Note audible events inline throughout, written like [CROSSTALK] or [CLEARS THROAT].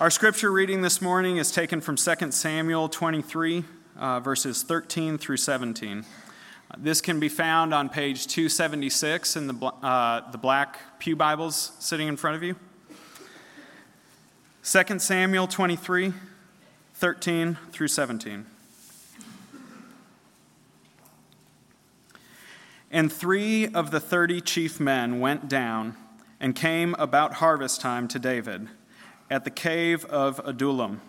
Our scripture reading this morning is taken from 2 Samuel 23, uh, verses 13 through 17. This can be found on page 276 in the, uh, the black Pew Bibles sitting in front of you. 2 Samuel 23, 13 through 17. And three of the thirty chief men went down and came about harvest time to David at the cave of Adullam.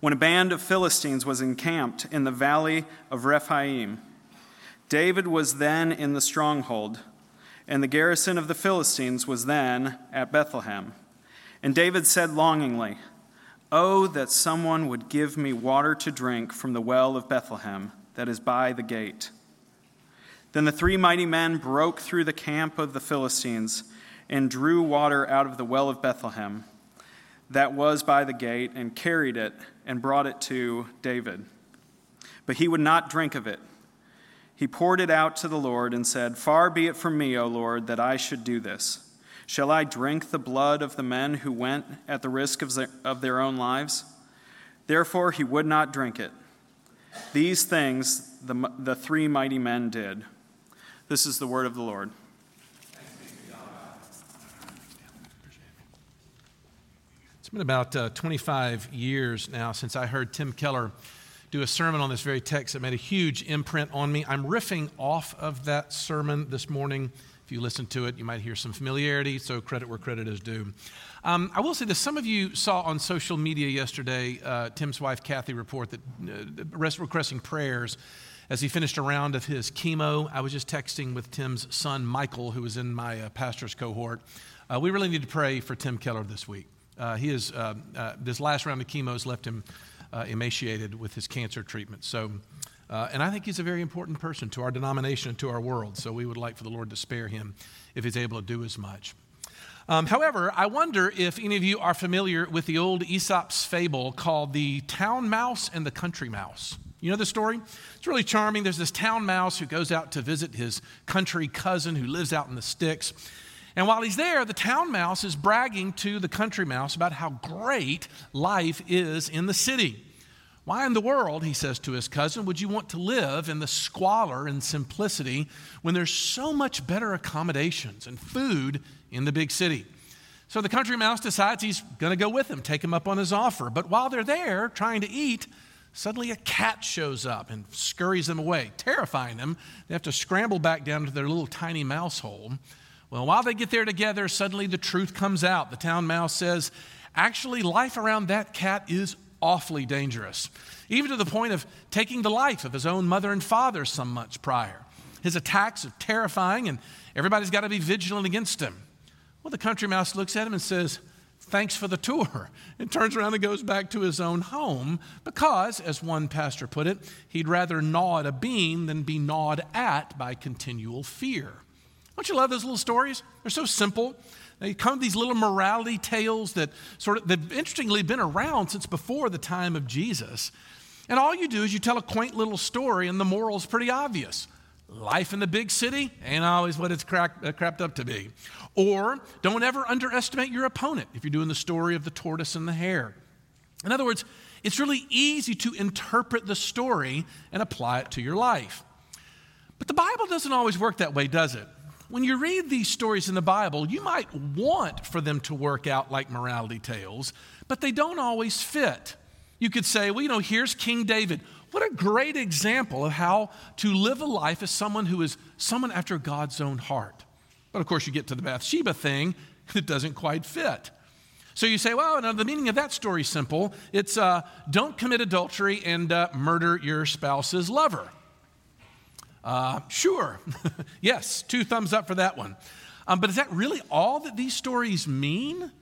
When a band of Philistines was encamped in the valley of Rephaim, David was then in the stronghold, and the garrison of the Philistines was then at Bethlehem. And David said longingly, Oh, that someone would give me water to drink from the well of Bethlehem that is by the gate. Then the three mighty men broke through the camp of the Philistines and drew water out of the well of Bethlehem that was by the gate and carried it and brought it to David. But he would not drink of it. He poured it out to the Lord and said, Far be it from me, O Lord, that I should do this. Shall I drink the blood of the men who went at the risk of their own lives? Therefore, he would not drink it. These things the, the three mighty men did. This is the word of the Lord. It's been about uh, 25 years now since I heard Tim Keller do a sermon on this very text that made a huge imprint on me. I'm riffing off of that sermon this morning. If you listen to it, you might hear some familiarity, so credit where credit is due. Um, I will say this some of you saw on social media yesterday uh, Tim's wife, Kathy, report that uh, requesting prayers as he finished a round of his chemo, I was just texting with Tim's son, Michael, who was in my uh, pastor's cohort. Uh, we really need to pray for Tim Keller this week. Uh, he is, uh, uh, this last round of chemo has left him uh, emaciated with his cancer treatment. So, and I think he's a very important person to our denomination and to our world. So we would like for the Lord to spare him if he's able to do as much. Um, however, I wonder if any of you are familiar with the old Aesop's fable called The Town Mouse and the Country Mouse. You know the story? It's really charming. There's this town mouse who goes out to visit his country cousin who lives out in the sticks. And while he's there, the town mouse is bragging to the country mouse about how great life is in the city. Why in the world, he says to his cousin, would you want to live in the squalor and simplicity when there's so much better accommodations and food in the big city? So the country mouse decides he's going to go with him, take him up on his offer. But while they're there trying to eat, Suddenly, a cat shows up and scurries them away, terrifying them. They have to scramble back down to their little tiny mouse hole. Well, while they get there together, suddenly the truth comes out. The town mouse says, Actually, life around that cat is awfully dangerous, even to the point of taking the life of his own mother and father some months prior. His attacks are terrifying, and everybody's got to be vigilant against him. Well, the country mouse looks at him and says, thanks for the tour, and turns around and goes back to his own home because, as one pastor put it, he'd rather gnaw at a bean than be gnawed at by continual fear. Don't you love those little stories? They're so simple. They come these little morality tales that sort of they've interestingly been around since before the time of Jesus. And all you do is you tell a quaint little story, and the moral is pretty obvious. Life in the big city ain't always what it's cracked, uh, crapped up to be. Or don't ever underestimate your opponent if you're doing the story of the tortoise and the hare. In other words, it's really easy to interpret the story and apply it to your life. But the Bible doesn't always work that way, does it? When you read these stories in the Bible, you might want for them to work out like morality tales, but they don't always fit. You could say, well, you know, here's King David. What a great example of how to live a life as someone who is someone after God's own heart. But of course, you get to the Bathsheba thing, [LAUGHS] it doesn't quite fit. So you say, well, now the meaning of that story is simple. It's uh, don't commit adultery and uh, murder your spouse's lover. Uh, sure. [LAUGHS] yes, two thumbs up for that one. Um, but is that really all that these stories mean?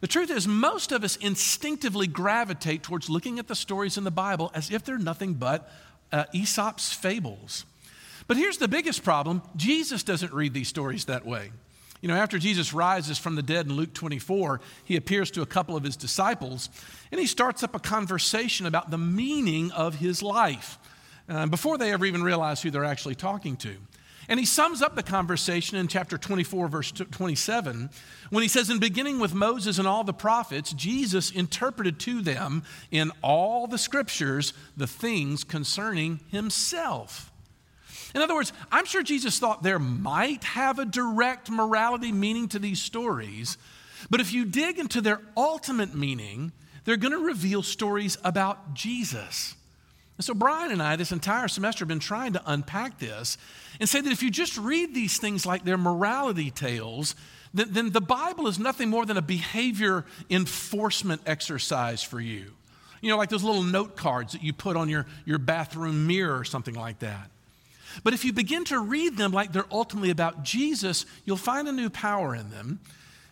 The truth is, most of us instinctively gravitate towards looking at the stories in the Bible as if they're nothing but uh, Aesop's fables. But here's the biggest problem Jesus doesn't read these stories that way. You know, after Jesus rises from the dead in Luke 24, he appears to a couple of his disciples and he starts up a conversation about the meaning of his life uh, before they ever even realize who they're actually talking to. And he sums up the conversation in chapter 24, verse 27, when he says, In beginning with Moses and all the prophets, Jesus interpreted to them in all the scriptures the things concerning himself. In other words, I'm sure Jesus thought there might have a direct morality meaning to these stories, but if you dig into their ultimate meaning, they're going to reveal stories about Jesus. And so, Brian and I, this entire semester, have been trying to unpack this and say that if you just read these things like they're morality tales, then, then the Bible is nothing more than a behavior enforcement exercise for you. You know, like those little note cards that you put on your, your bathroom mirror or something like that. But if you begin to read them like they're ultimately about Jesus, you'll find a new power in them.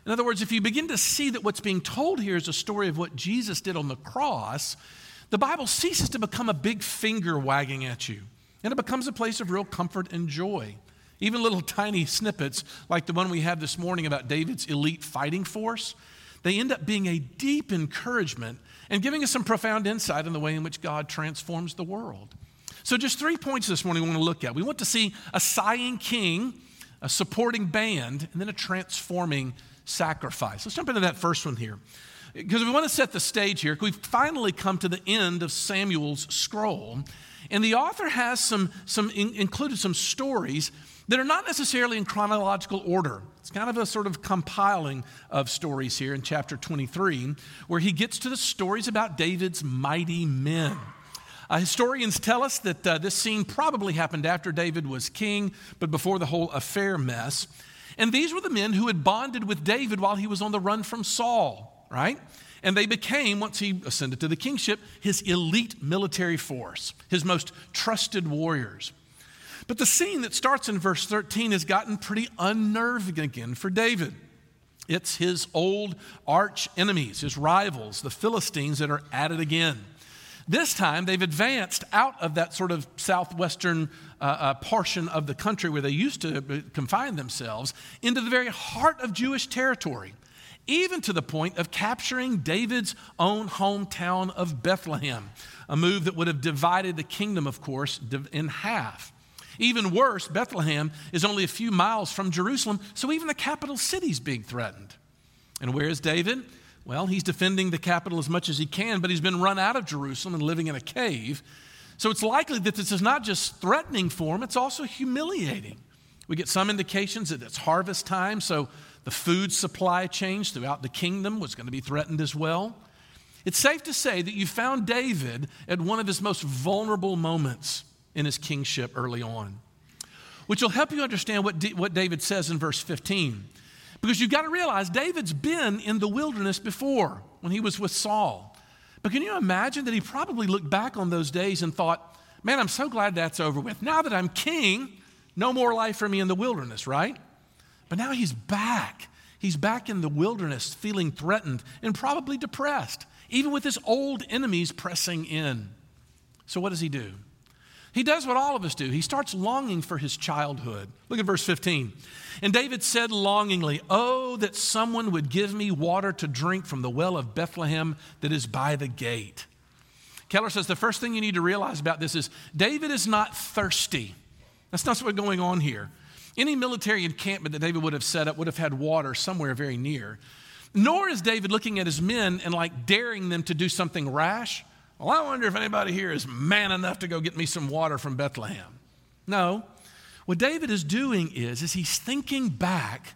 In other words, if you begin to see that what's being told here is a story of what Jesus did on the cross, the Bible ceases to become a big finger wagging at you, and it becomes a place of real comfort and joy. Even little [LAUGHS] tiny snippets like the one we had this morning about David's elite fighting force, they end up being a deep encouragement and giving us some profound insight in the way in which God transforms the world. So, just three points this morning we want to look at. We want to see a sighing king, a supporting band, and then a transforming sacrifice. Let's jump into that first one here. Because we want to set the stage here. We've finally come to the end of Samuel's scroll. And the author has some, some in, included some stories that are not necessarily in chronological order. It's kind of a sort of compiling of stories here in chapter 23, where he gets to the stories about David's mighty men. Uh, historians tell us that uh, this scene probably happened after David was king, but before the whole affair mess. And these were the men who had bonded with David while he was on the run from Saul, right? And they became, once he ascended to the kingship, his elite military force, his most trusted warriors. But the scene that starts in verse 13 has gotten pretty unnerving again for David. It's his old arch enemies, his rivals, the Philistines, that are at it again. This time, they've advanced out of that sort of southwestern uh, uh, portion of the country where they used to confine themselves into the very heart of Jewish territory, even to the point of capturing David's own hometown of Bethlehem, a move that would have divided the kingdom, of course, in half. Even worse, Bethlehem is only a few miles from Jerusalem, so even the capital city's being threatened. And where is David? Well, he's defending the capital as much as he can, but he's been run out of Jerusalem and living in a cave. So it's likely that this is not just threatening for him, it's also humiliating. We get some indications that it's harvest time, so the food supply chain throughout the kingdom was going to be threatened as well. It's safe to say that you found David at one of his most vulnerable moments in his kingship early on, which will help you understand what, D- what David says in verse 15. Because you've got to realize David's been in the wilderness before when he was with Saul. But can you imagine that he probably looked back on those days and thought, man, I'm so glad that's over with. Now that I'm king, no more life for me in the wilderness, right? But now he's back. He's back in the wilderness feeling threatened and probably depressed, even with his old enemies pressing in. So, what does he do? He does what all of us do. He starts longing for his childhood. Look at verse 15. And David said longingly, Oh, that someone would give me water to drink from the well of Bethlehem that is by the gate. Keller says the first thing you need to realize about this is David is not thirsty. That's not what's going on here. Any military encampment that David would have set up would have had water somewhere very near. Nor is David looking at his men and like daring them to do something rash. Well, I wonder if anybody here is man enough to go get me some water from Bethlehem. No. What David is doing is, is he's thinking back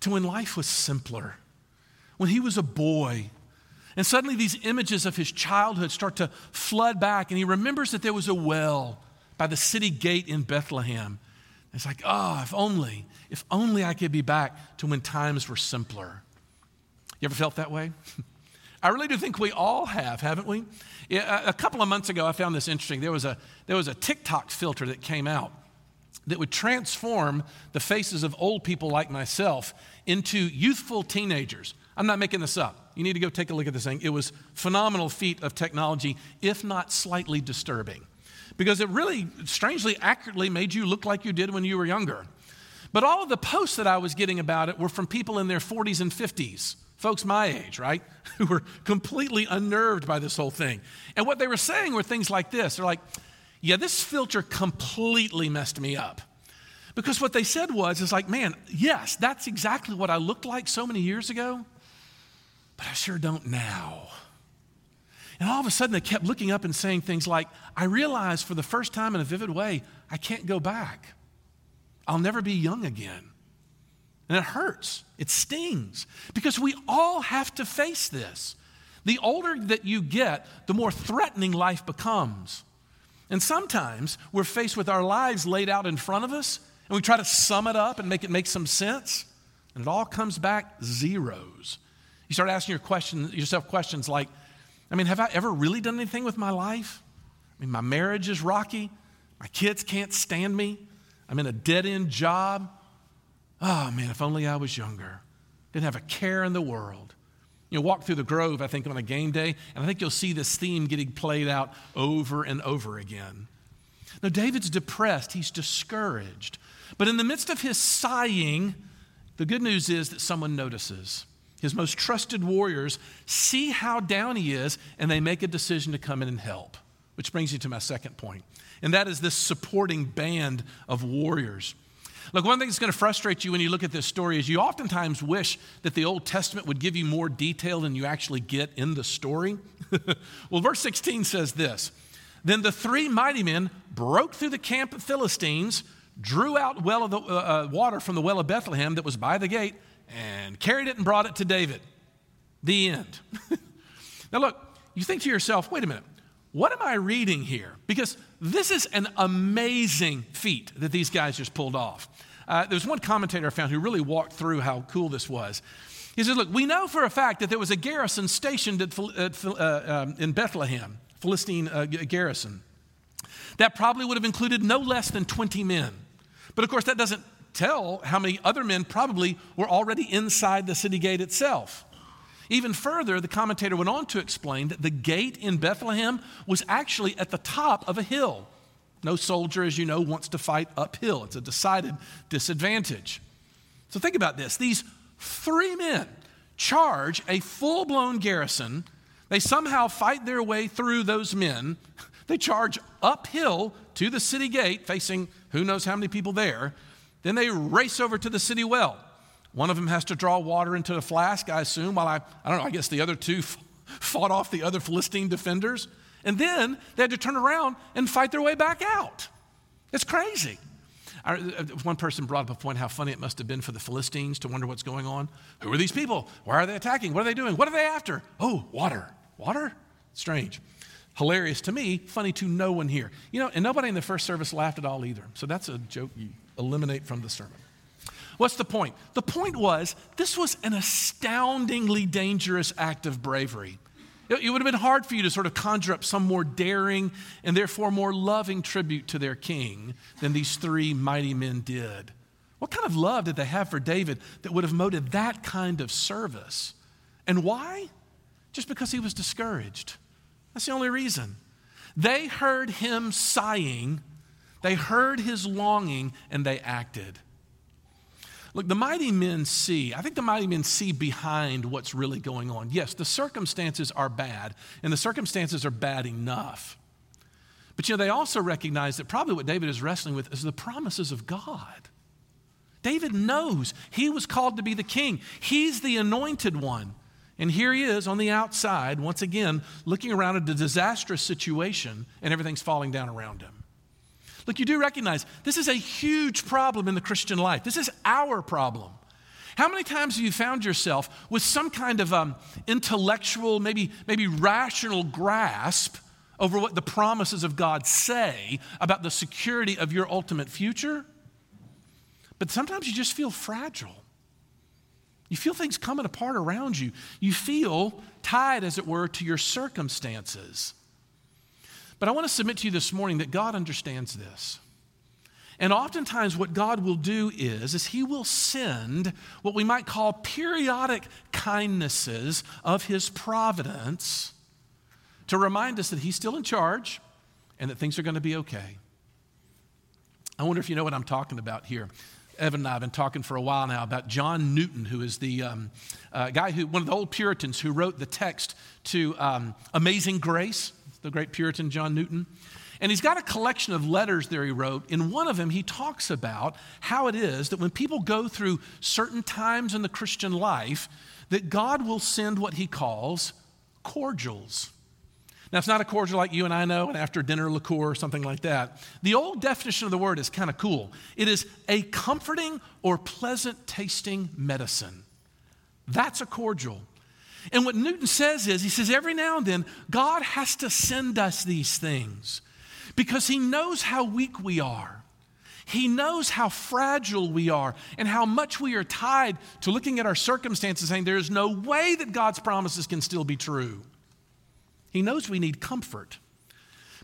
to when life was simpler, when he was a boy. And suddenly these images of his childhood start to flood back, and he remembers that there was a well by the city gate in Bethlehem. It's like, oh, if only, if only I could be back to when times were simpler. You ever felt that way? [LAUGHS] I really do think we all have, haven't we? A couple of months ago, I found this interesting. There was a, there was a TikTok filter that came out that would transform the faces of old people like myself into youthful teenagers. I'm not making this up. You need to go take a look at this thing. It was phenomenal feat of technology, if not slightly disturbing, because it really strangely accurately made you look like you did when you were younger. But all of the posts that I was getting about it were from people in their 40s and 50s folks my age, right, [LAUGHS] who were completely unnerved by this whole thing. And what they were saying were things like this they're like, yeah, this filter completely messed me up. Because what they said was, is like, man, yes, that's exactly what I looked like so many years ago, but I sure don't now. And all of a sudden, they kept looking up and saying things like, I realize for the first time in a vivid way, I can't go back. I'll never be young again. And it hurts, it stings, because we all have to face this. The older that you get, the more threatening life becomes. And sometimes we're faced with our lives laid out in front of us, and we try to sum it up and make it make some sense, and it all comes back zeros. You start asking your question, yourself questions like, I mean, have I ever really done anything with my life? I mean, my marriage is rocky. My kids can't stand me. I'm in a dead end job. Oh, man, if only I was younger. Didn't have a care in the world. You know, walk through the grove, I think, on a game day, and I think you'll see this theme getting played out over and over again. Now, David's depressed, he's discouraged. But in the midst of his sighing, the good news is that someone notices. His most trusted warriors see how down he is, and they make a decision to come in and help. Which brings you to my second point, and that is this supporting band of warriors. Look, one thing that's going to frustrate you when you look at this story is you oftentimes wish that the Old Testament would give you more detail than you actually get in the story. [LAUGHS] well, verse 16 says this Then the three mighty men broke through the camp of Philistines, drew out well of the, uh, uh, water from the well of Bethlehem that was by the gate, and carried it and brought it to David. The end. [LAUGHS] now, look, you think to yourself, wait a minute, what am I reading here? Because this is an amazing feat that these guys just pulled off. Uh, there was one commentator I found who really walked through how cool this was. He says, Look, we know for a fact that there was a garrison stationed at, at, uh, um, in Bethlehem, Philistine uh, garrison. That probably would have included no less than 20 men. But of course, that doesn't tell how many other men probably were already inside the city gate itself. Even further, the commentator went on to explain that the gate in Bethlehem was actually at the top of a hill. No soldier, as you know, wants to fight uphill, it's a decided disadvantage. So think about this these three men charge a full blown garrison. They somehow fight their way through those men. They charge uphill to the city gate, facing who knows how many people there. Then they race over to the city well. One of them has to draw water into a flask, I assume, while I, I don't know, I guess the other two [LAUGHS] fought off the other Philistine defenders. And then they had to turn around and fight their way back out. It's crazy. I, uh, one person brought up a point how funny it must have been for the Philistines to wonder what's going on. Who are these people? Why are they attacking? What are they doing? What are they after? Oh, water. Water? Strange. Hilarious to me, funny to no one here. You know, and nobody in the first service laughed at all either. So that's a joke you eliminate from the sermon. What's the point? The point was this was an astoundingly dangerous act of bravery. It, would have been hard for you to sort of conjure up some more daring and therefore more loving tribute to their king than these three mighty men did. What kind of love did they have for David that would have motivated that kind of service? And why? Just because he was discouraged. That's the only reason. They heard him sighing, they heard his longing, and they acted. Look, the mighty men see, I think the mighty men see behind what's really going on. Yes, the circumstances are bad, and the circumstances are bad enough. But you know, they also recognize that probably what David is wrestling with is the promises of God. David knows he was called to be the king, he's the anointed one. And here he is on the outside, once again, looking around at a disastrous situation, and everything's falling down around him. Look, you do recognize this is a huge problem in the Christian life. This is our problem. How many times have you found yourself with some kind of um, intellectual, maybe, maybe rational grasp over what the promises of God say about the security of your ultimate future? But sometimes you just feel fragile. You feel things coming apart around you. You feel tied, as it were, to your circumstances. But I want to submit to you this morning that God understands this. And oftentimes what God will do is is he will send what we might call periodic kindnesses of his providence to remind us that he's still in charge and that things are going to be okay. I wonder if you know what I'm talking about here. Evan and I have been talking for a while now about John Newton, who is the um, uh, guy who, one of the old Puritans who wrote the text to um, Amazing Grace the great Puritan John Newton. And he's got a collection of letters there he wrote. In one of them, he talks about how it is that when people go through certain times in the Christian life, that God will send what he calls cordials. Now, it's not a cordial like you and I know, an after dinner liqueur or something like that. The old definition of the word is kind of cool. It is a comforting or pleasant tasting medicine. That's a cordial. And what Newton says is, he says, every now and then, God has to send us these things because he knows how weak we are. He knows how fragile we are and how much we are tied to looking at our circumstances saying there is no way that God's promises can still be true. He knows we need comfort.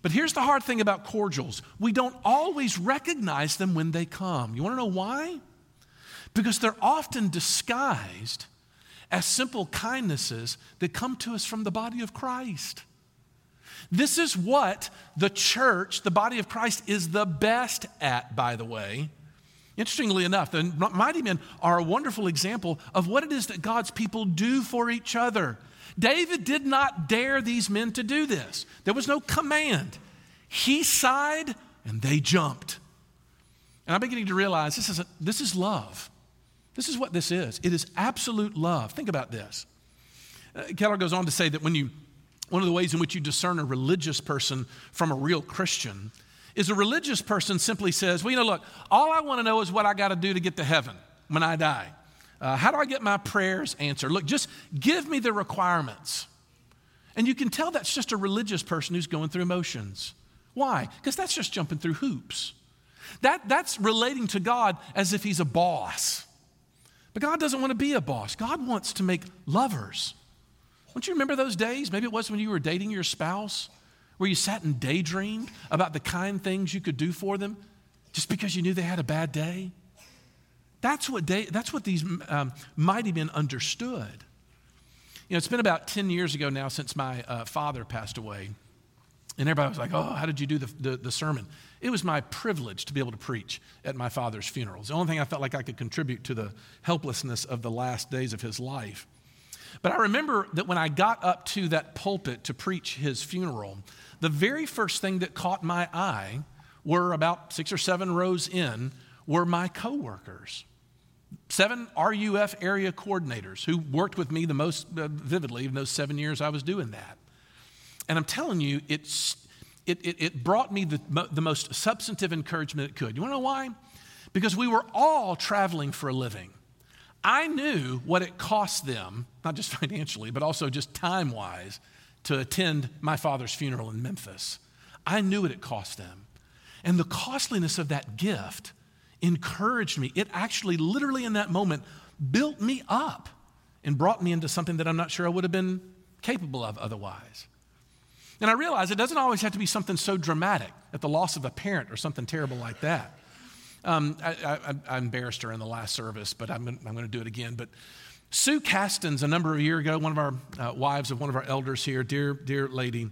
But here's the hard thing about cordials we don't always recognize them when they come. You want to know why? Because they're often disguised as simple kindnesses that come to us from the body of Christ. This is what the church, the body of Christ, is the best at, by the way. Interestingly enough, the mighty men are a wonderful example of what it is that God's people do for each other. David did not dare these men to do this, there was no command. He sighed and they jumped. And I'm beginning to realize this is, a, this is love. This is what this is it is absolute love. Think about this. Uh, Keller goes on to say that when you, one of the ways in which you discern a religious person from a real Christian is a religious person simply says, Well, you know, look, all I want to know is what I got to do to get to heaven when I die. Uh, how do I get my prayers answered? Look, just give me the requirements. And you can tell that's just a religious person who's going through emotions. Why? Because that's just jumping through hoops. That, that's relating to God as if He's a boss. But God doesn't want to be a boss. God wants to make lovers. Don't you remember those days? Maybe it was when you were dating your spouse, where you sat and daydreamed about the kind things you could do for them just because you knew they had a bad day. That's what, that's what these um, mighty men understood. You know, it's been about 10 years ago now since my uh, father passed away. And everybody was like, oh, how did you do the, the, the, sermon? It was my privilege to be able to preach at my father's funeral. It's the only thing I felt like I could contribute to the helplessness of the last days of his life. But I remember that when I got up to that pulpit to preach his funeral, the very first thing that caught my eye were about six or seven rows in were my coworkers. Seven RUF area coordinators who worked with me the most uh, vividly in those seven years I was doing that. And I'm telling you, it's, it, it, it brought me the, the most substantive encouragement it could. You want to know why? Because we were all traveling for a living. I knew what it cost them, not just [LAUGHS] financially, but also just time wise, to attend my father's funeral in Memphis. I knew what it cost them. And the costliness of that gift encouraged me. It actually, literally in that moment, built me up and brought me into something that I'm not sure I would have been capable of otherwise. And I realize it doesn't always have to be something so dramatic, at the loss of a parent or something terrible like that. Um, I, I, I, embarrassed her in the last service, but I'm, I'm going to do it again. But Sue Castens, a number of years ago, one of our uh, wives of one of our elders here, dear, dear lady,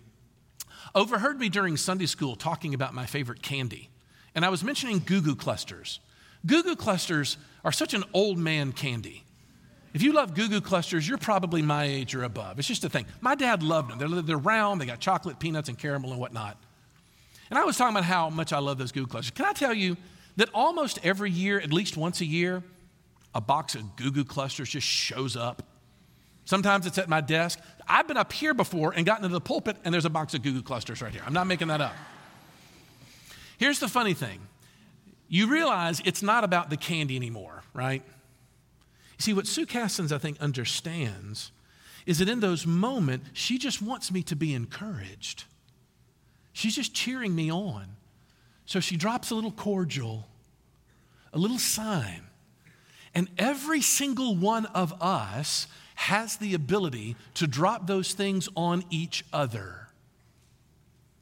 overheard me during Sunday school talking about my favorite candy. And I was mentioning Goo Goo clusters. Goo Goo clusters are such an old man candy. If you love Goo Goo clusters, you're probably my age or above. It's just a thing. My dad loved them. They're, they're round, they got chocolate, peanuts, and caramel and whatnot. And I was talking about how much I love those Goo Goo clusters. Can I tell you that almost every year, at least once a year, a box of Goo Goo clusters just shows up? Sometimes it's at my desk. I've been up here before and gotten into the pulpit, and there's a box of Goo Goo clusters right here. I'm not making that up. Here's the funny thing you realize it's not about the candy anymore, right? You see, what Sue Castens, I think, understands is that in those moments, she just wants me to be encouraged. She's just cheering me on. So she drops a little cordial, a little sign. And every single one of us has the ability to drop those things on each other.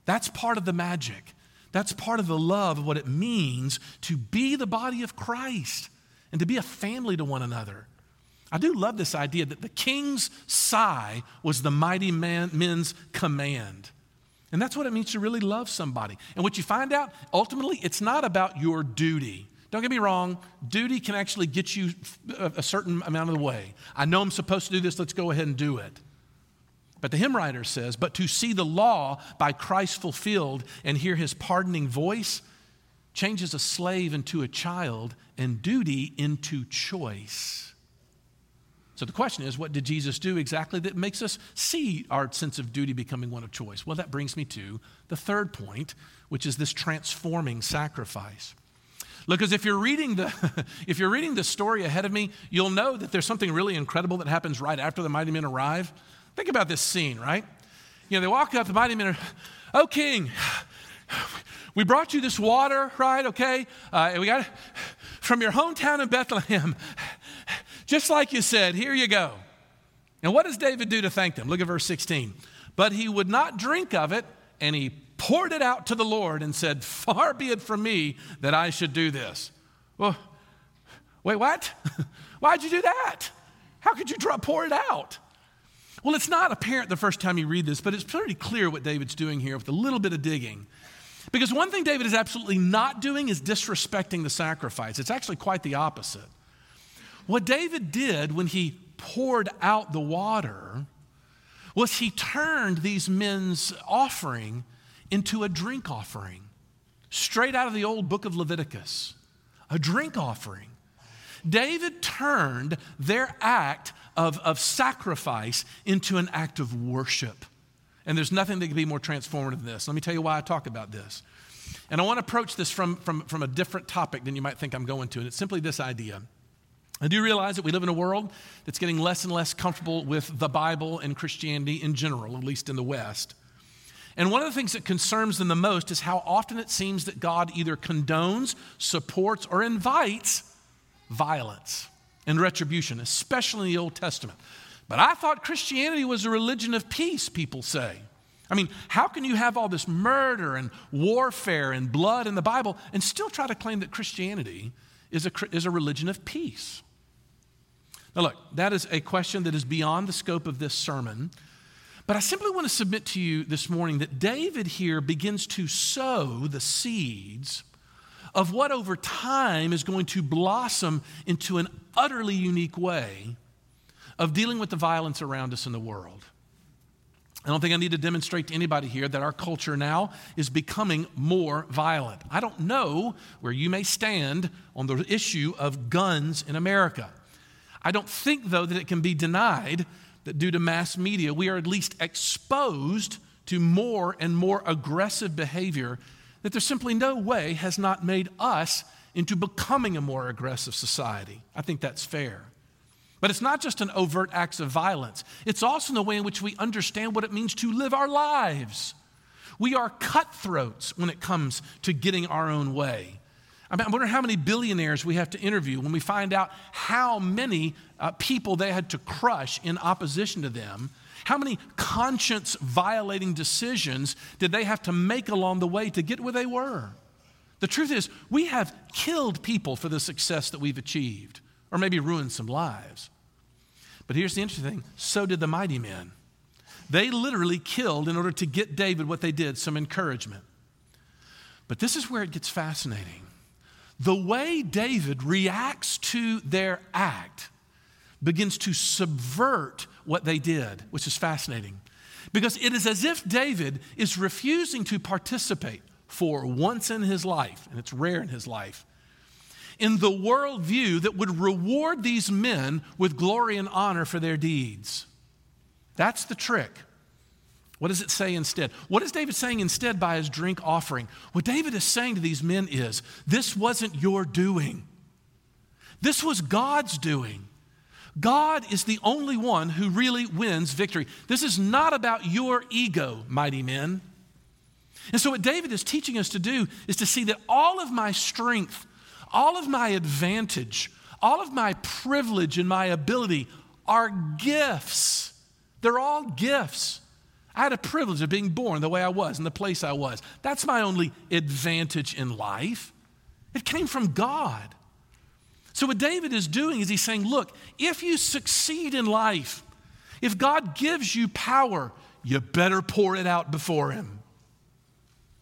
That's part of the magic. That's part of the love of what it means to be the body of Christ and to be a family to one another. I do love this idea that the king's sigh was the mighty man, men's command. And that's what it means to really love somebody. And what you find out, ultimately, it's not about your duty. Don't get me wrong, duty can actually get you a certain amount of the way. I know I'm supposed to do this, let's go ahead and do it. But the hymn writer says, But to see the law by Christ fulfilled and hear his pardoning voice changes a slave into a child and duty into choice. So the question is, what did Jesus do exactly that makes us see our sense of duty becoming one of choice? Well, that brings me to the third point, which is this transforming sacrifice. Look, because if you're reading the [LAUGHS] if you're reading the story ahead of me, you'll know that there's something really incredible that happens right after the mighty men arrive. Think about this scene, right? You know, they walk up, the mighty men are, oh king, we brought you this water, right? Okay, uh, we got it from your hometown in Bethlehem, just like you said. Here you go. And what does David do to thank them? Look at verse 16. But he would not drink of it, and he poured it out to the Lord and said, Far be it from me that I should do this. Well, wait, what? [LAUGHS] Why'd you do that? How could you pour it out? Well, it's not apparent the first time you read this, but it's pretty clear what David's doing here with a little bit of digging. Because one thing David is absolutely not doing is disrespecting the sacrifice. It's actually quite the opposite. What David did when he poured out the water was he turned these men's offering into a drink offering, straight out of the old book of Leviticus, a drink offering. David turned their act of, of sacrifice into an act of worship. And there's nothing that can be more transformative than this. Let me tell you why I talk about this. And I want to approach this from, from, from a different topic than you might think I'm going to. And it's simply this idea. I do realize that we live in a world that's getting less and less comfortable with the Bible and Christianity in general, at least in the West. And one of the things that concerns them the most is how often it seems that God either condones, supports, or invites violence and retribution, especially in the Old Testament. But I thought Christianity was a religion of peace, people say. I mean, how can you have all this murder and warfare and blood in the Bible and still try to claim that Christianity is a, is a religion of peace? Now, look, that is a question that is beyond the scope of this sermon. But I simply want to submit to you this morning that David here begins to sow the seeds of what over time is going to blossom into an utterly unique way of dealing with the violence around us in the world. I don't think I need to demonstrate to anybody here that our culture now is becoming more violent. I don't know where you may stand on the issue of guns in America. I don't think, though, that it can be denied that due to mass media, we are at least exposed to more and more aggressive behavior that there's simply no way has not made us into becoming a more aggressive society. I think that's fair. But it's not just an overt acts of violence, it's also in the way in which we understand what it means to live our lives. We are cutthroats when it comes to getting our own way. I, wonder how many billionaires we have to interview when we find out how many uh, people they had to crush in opposition to them. How many conscience violating decisions did they have to make along the way to get where they were? The truth is, we have killed people for the success that we've achieved, or maybe ruined some lives. But here's the interesting thing so did the mighty men. They literally killed in order to get David what they did, some encouragement. But this is where it gets fascinating the way David reacts to their act begins to subvert what they did, which is fascinating. Because it is as if David is refusing to participate for once in his life, and it's rare in his life, in the worldview that would reward these men with glory and honor for their deeds. That's the trick. What does it say instead? What is David saying instead by his drink offering? What David is saying to these men is this wasn't your doing, this was God's doing. God is the only one who really wins victory. This is not about your ego, mighty men. And so, what David is teaching us to do is to see that all of my strength, all of my advantage, all of my privilege and my ability are gifts. They're all gifts. I had a privilege of being born the way I was in the place I was. That's my only advantage in life. It came from God. So, what David is doing is he's saying, Look, if you succeed in life, if God gives you power, you better pour it out before Him.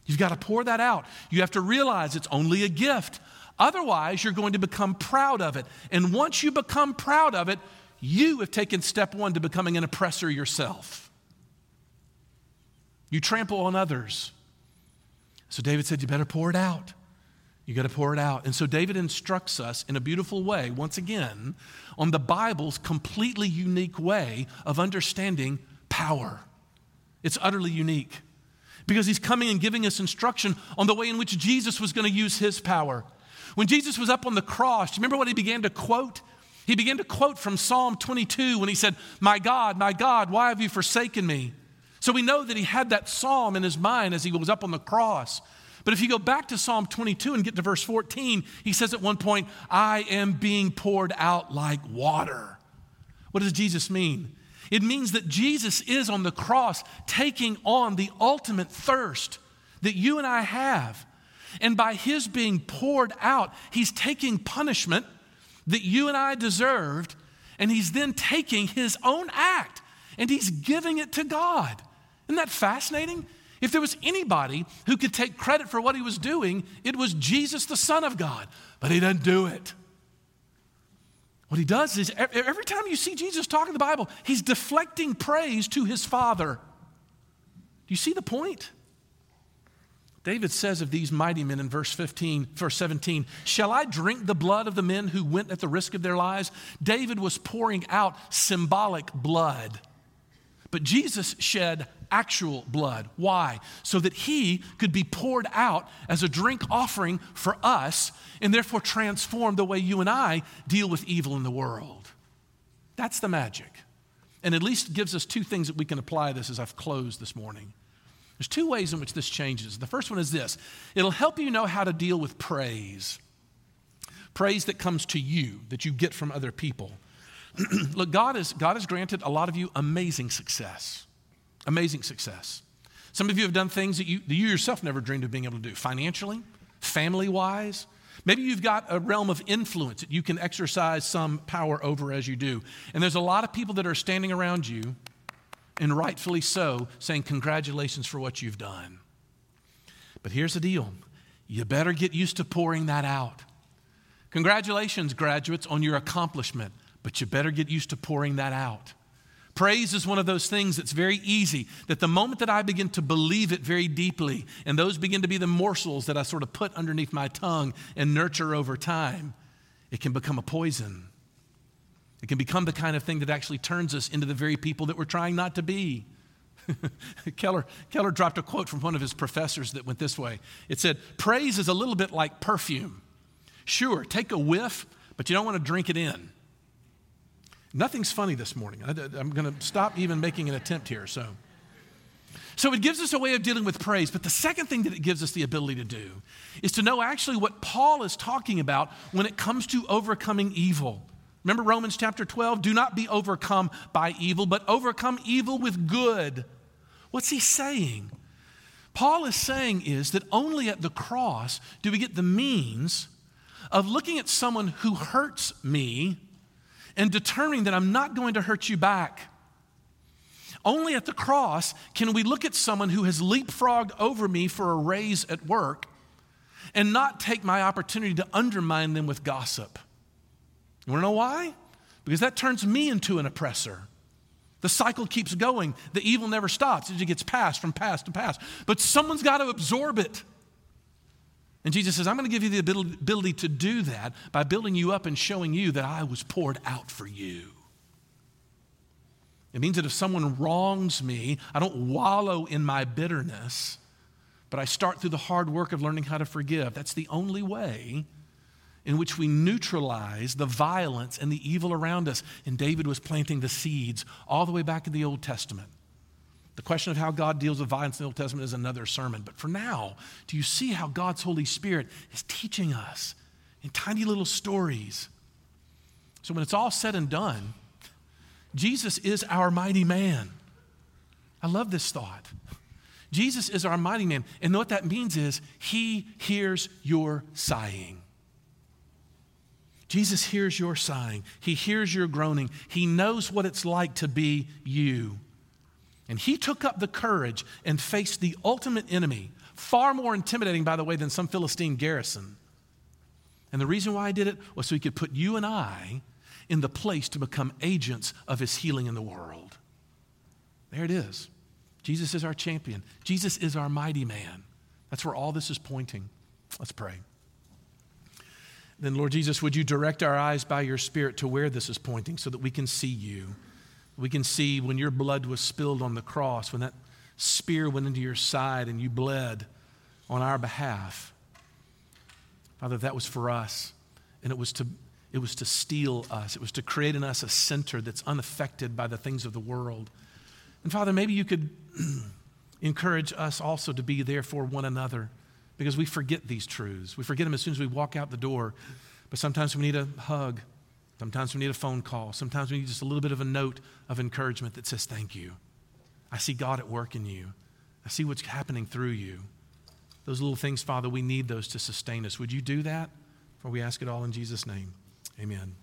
You've got to pour that out. You have to realize it's only a gift. Otherwise, you're going to become proud of it. And once you become proud of it, you have taken step one to becoming an oppressor yourself. You trample on others. So David said, You better pour it out. You got to pour it out. And so David instructs us in a beautiful way, once again, on the Bible's completely unique way of understanding power. It's utterly unique because he's coming and giving us instruction on the way in which Jesus was going to use his power. When Jesus was up on the cross, remember what he began to quote? He began to quote from Psalm 22 when he said, My God, my God, why have you forsaken me? So we know that he had that psalm in his mind as he was up on the cross. But if you go back to Psalm 22 and get to verse 14, he says at one point, I am being poured out like water. What does Jesus mean? It means that Jesus is on the cross taking on the ultimate thirst that you and I have. And by his being poured out, he's taking punishment that you and I deserved, and he's then taking his own act and he's giving it to God. Isn't that fascinating? If there was anybody who could take credit for what he was doing, it was Jesus, the Son of God. But he doesn't do it. What he does is every time you see Jesus talking the Bible, he's deflecting praise to his Father. Do you see the point? David says of these mighty men in verse 15, verse 17, Shall I drink the blood of the men who went at the risk of their lives? David was pouring out symbolic blood. But Jesus shed actual blood. Why? So that he could be poured out as a drink offering for us and therefore transform the way you and I deal with evil in the world. That's the magic. And at least gives us two things that we can apply this as I've closed this morning. There's two ways in which this changes. The first one is this it'll help you know how to deal with praise. Praise that comes to you, that you get from other people. [CLEARS THROAT] Look, God has, God has granted a lot of you amazing success. Amazing success. Some of you have done things that you, that you yourself never dreamed of being able to do financially, family wise. Maybe you've got a realm of influence that you can exercise some power over as you do. And there's a lot of people that are standing around you, and rightfully so, saying, Congratulations for what you've done. But here's the deal you better get used to pouring that out. Congratulations, graduates, on your accomplishment, but you better get used to pouring that out. Praise is one of those things that's very easy, that the moment that I begin to believe it very deeply, and those begin to be the morsels that I sort of put underneath my tongue and nurture over time, it can become a poison. It can become the kind of thing that actually turns us into the very people that we're trying not to be. [LAUGHS] Keller, Keller dropped a quote from one of his professors that went this way It said, Praise is a little bit like perfume. Sure, take a whiff, but you don't want to drink it in. Nothing's funny this morning. I, am going to stop even making an attempt here. So. So it gives us a way of dealing with praise. But the second thing that it gives us the ability to do is to know actually what Paul is talking about when it comes to overcoming evil. Remember Romans chapter 12? Do not be overcome by evil, but overcome evil with good. What's he saying? Paul is saying is that only at the cross do we get the means of looking at someone who hurts me and determining that I'm not going to hurt you back. Only at the cross can we look at someone who has leapfrogged over me for a raise at work and not take my opportunity to undermine them with gossip. You wanna know why? Because that turns me into an oppressor. The cycle keeps going. The evil never stops. It just gets passed from past to past. But someone's got to absorb it. And Jesus says, I'm going to give you the ability to do that by building you up and showing you that I was poured out for you. It means that if someone wrongs me, I don't wallow in my bitterness, but I start through the hard work of learning how to forgive. That's the only way in which we neutralize the violence and the evil around us. And David was planting the seeds all the way back in the Old Testament. The question of how God deals with violence in the Old Testament is another sermon. But for now, do you see how God's Holy Spirit is teaching us in tiny little stories? So when it's all said and done, Jesus is our mighty man. I love this thought. Jesus is our mighty man. And what that means is he hears your sighing. Jesus hears your sighing. He hears your groaning. He knows what it's like to be you. And he took up the courage and faced the ultimate enemy, far more intimidating, by the way, than some Philistine garrison. And the reason why he did it was so he could put you and I in the place to become agents of his healing in the world. There it is. Jesus is our champion. Jesus is our mighty man. That's where all this is pointing. Let's pray. Then, Lord Jesus, would you direct our eyes by your Spirit to where this is pointing so that we can see you? We can see when your blood was spilled on the cross, when that spear went into your side and you bled on our behalf. Father, that was for us, and it was to it was to steel us. It was to create in us a center that's unaffected by the things of the world. And Father, maybe you could [CLEARS THROAT] encourage us also to be there for one another because we forget these truths. We forget them as soon as we walk out the door. But sometimes we need a hug. Sometimes we need a phone call. Sometimes we need just a little bit of a note of encouragement that says, Thank you. I see God at work in you. I see what's happening through you. Those little things, Father, we need those to sustain us. Would you do that? For we ask it all in Jesus' name. Amen.